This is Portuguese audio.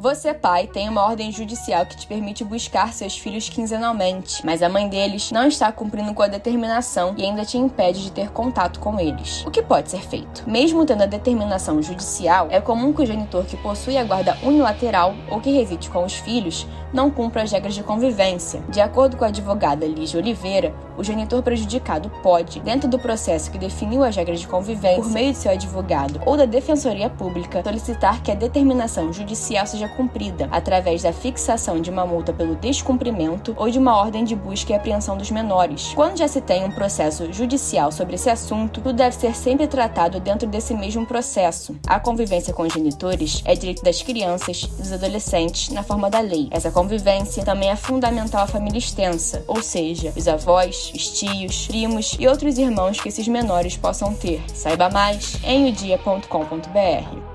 Você, pai, tem uma ordem judicial que te permite buscar seus filhos quinzenalmente, mas a mãe deles não está cumprindo com a determinação e ainda te impede de ter contato com eles. O que pode ser feito? Mesmo tendo a determinação judicial, é comum que o genitor que possui a guarda unilateral ou que reside com os filhos não cumpra as regras de convivência. De acordo com a advogada Lígia Oliveira, o genitor prejudicado pode, dentro do processo que definiu as regras de convivência, por meio de seu advogado ou da Defensoria Pública, solicitar que a determinação judicial seja cumprida através da fixação de uma multa pelo descumprimento ou de uma ordem de busca e apreensão dos menores. Quando já se tem um processo judicial sobre esse assunto, tudo deve ser sempre tratado dentro desse mesmo processo. A convivência com os genitores é direito das crianças e dos adolescentes na forma da lei. Essa convivência também é fundamental à família extensa, ou seja, os avós, os tios, primos e outros irmãos que esses menores possam ter. Saiba mais em odia.com.br.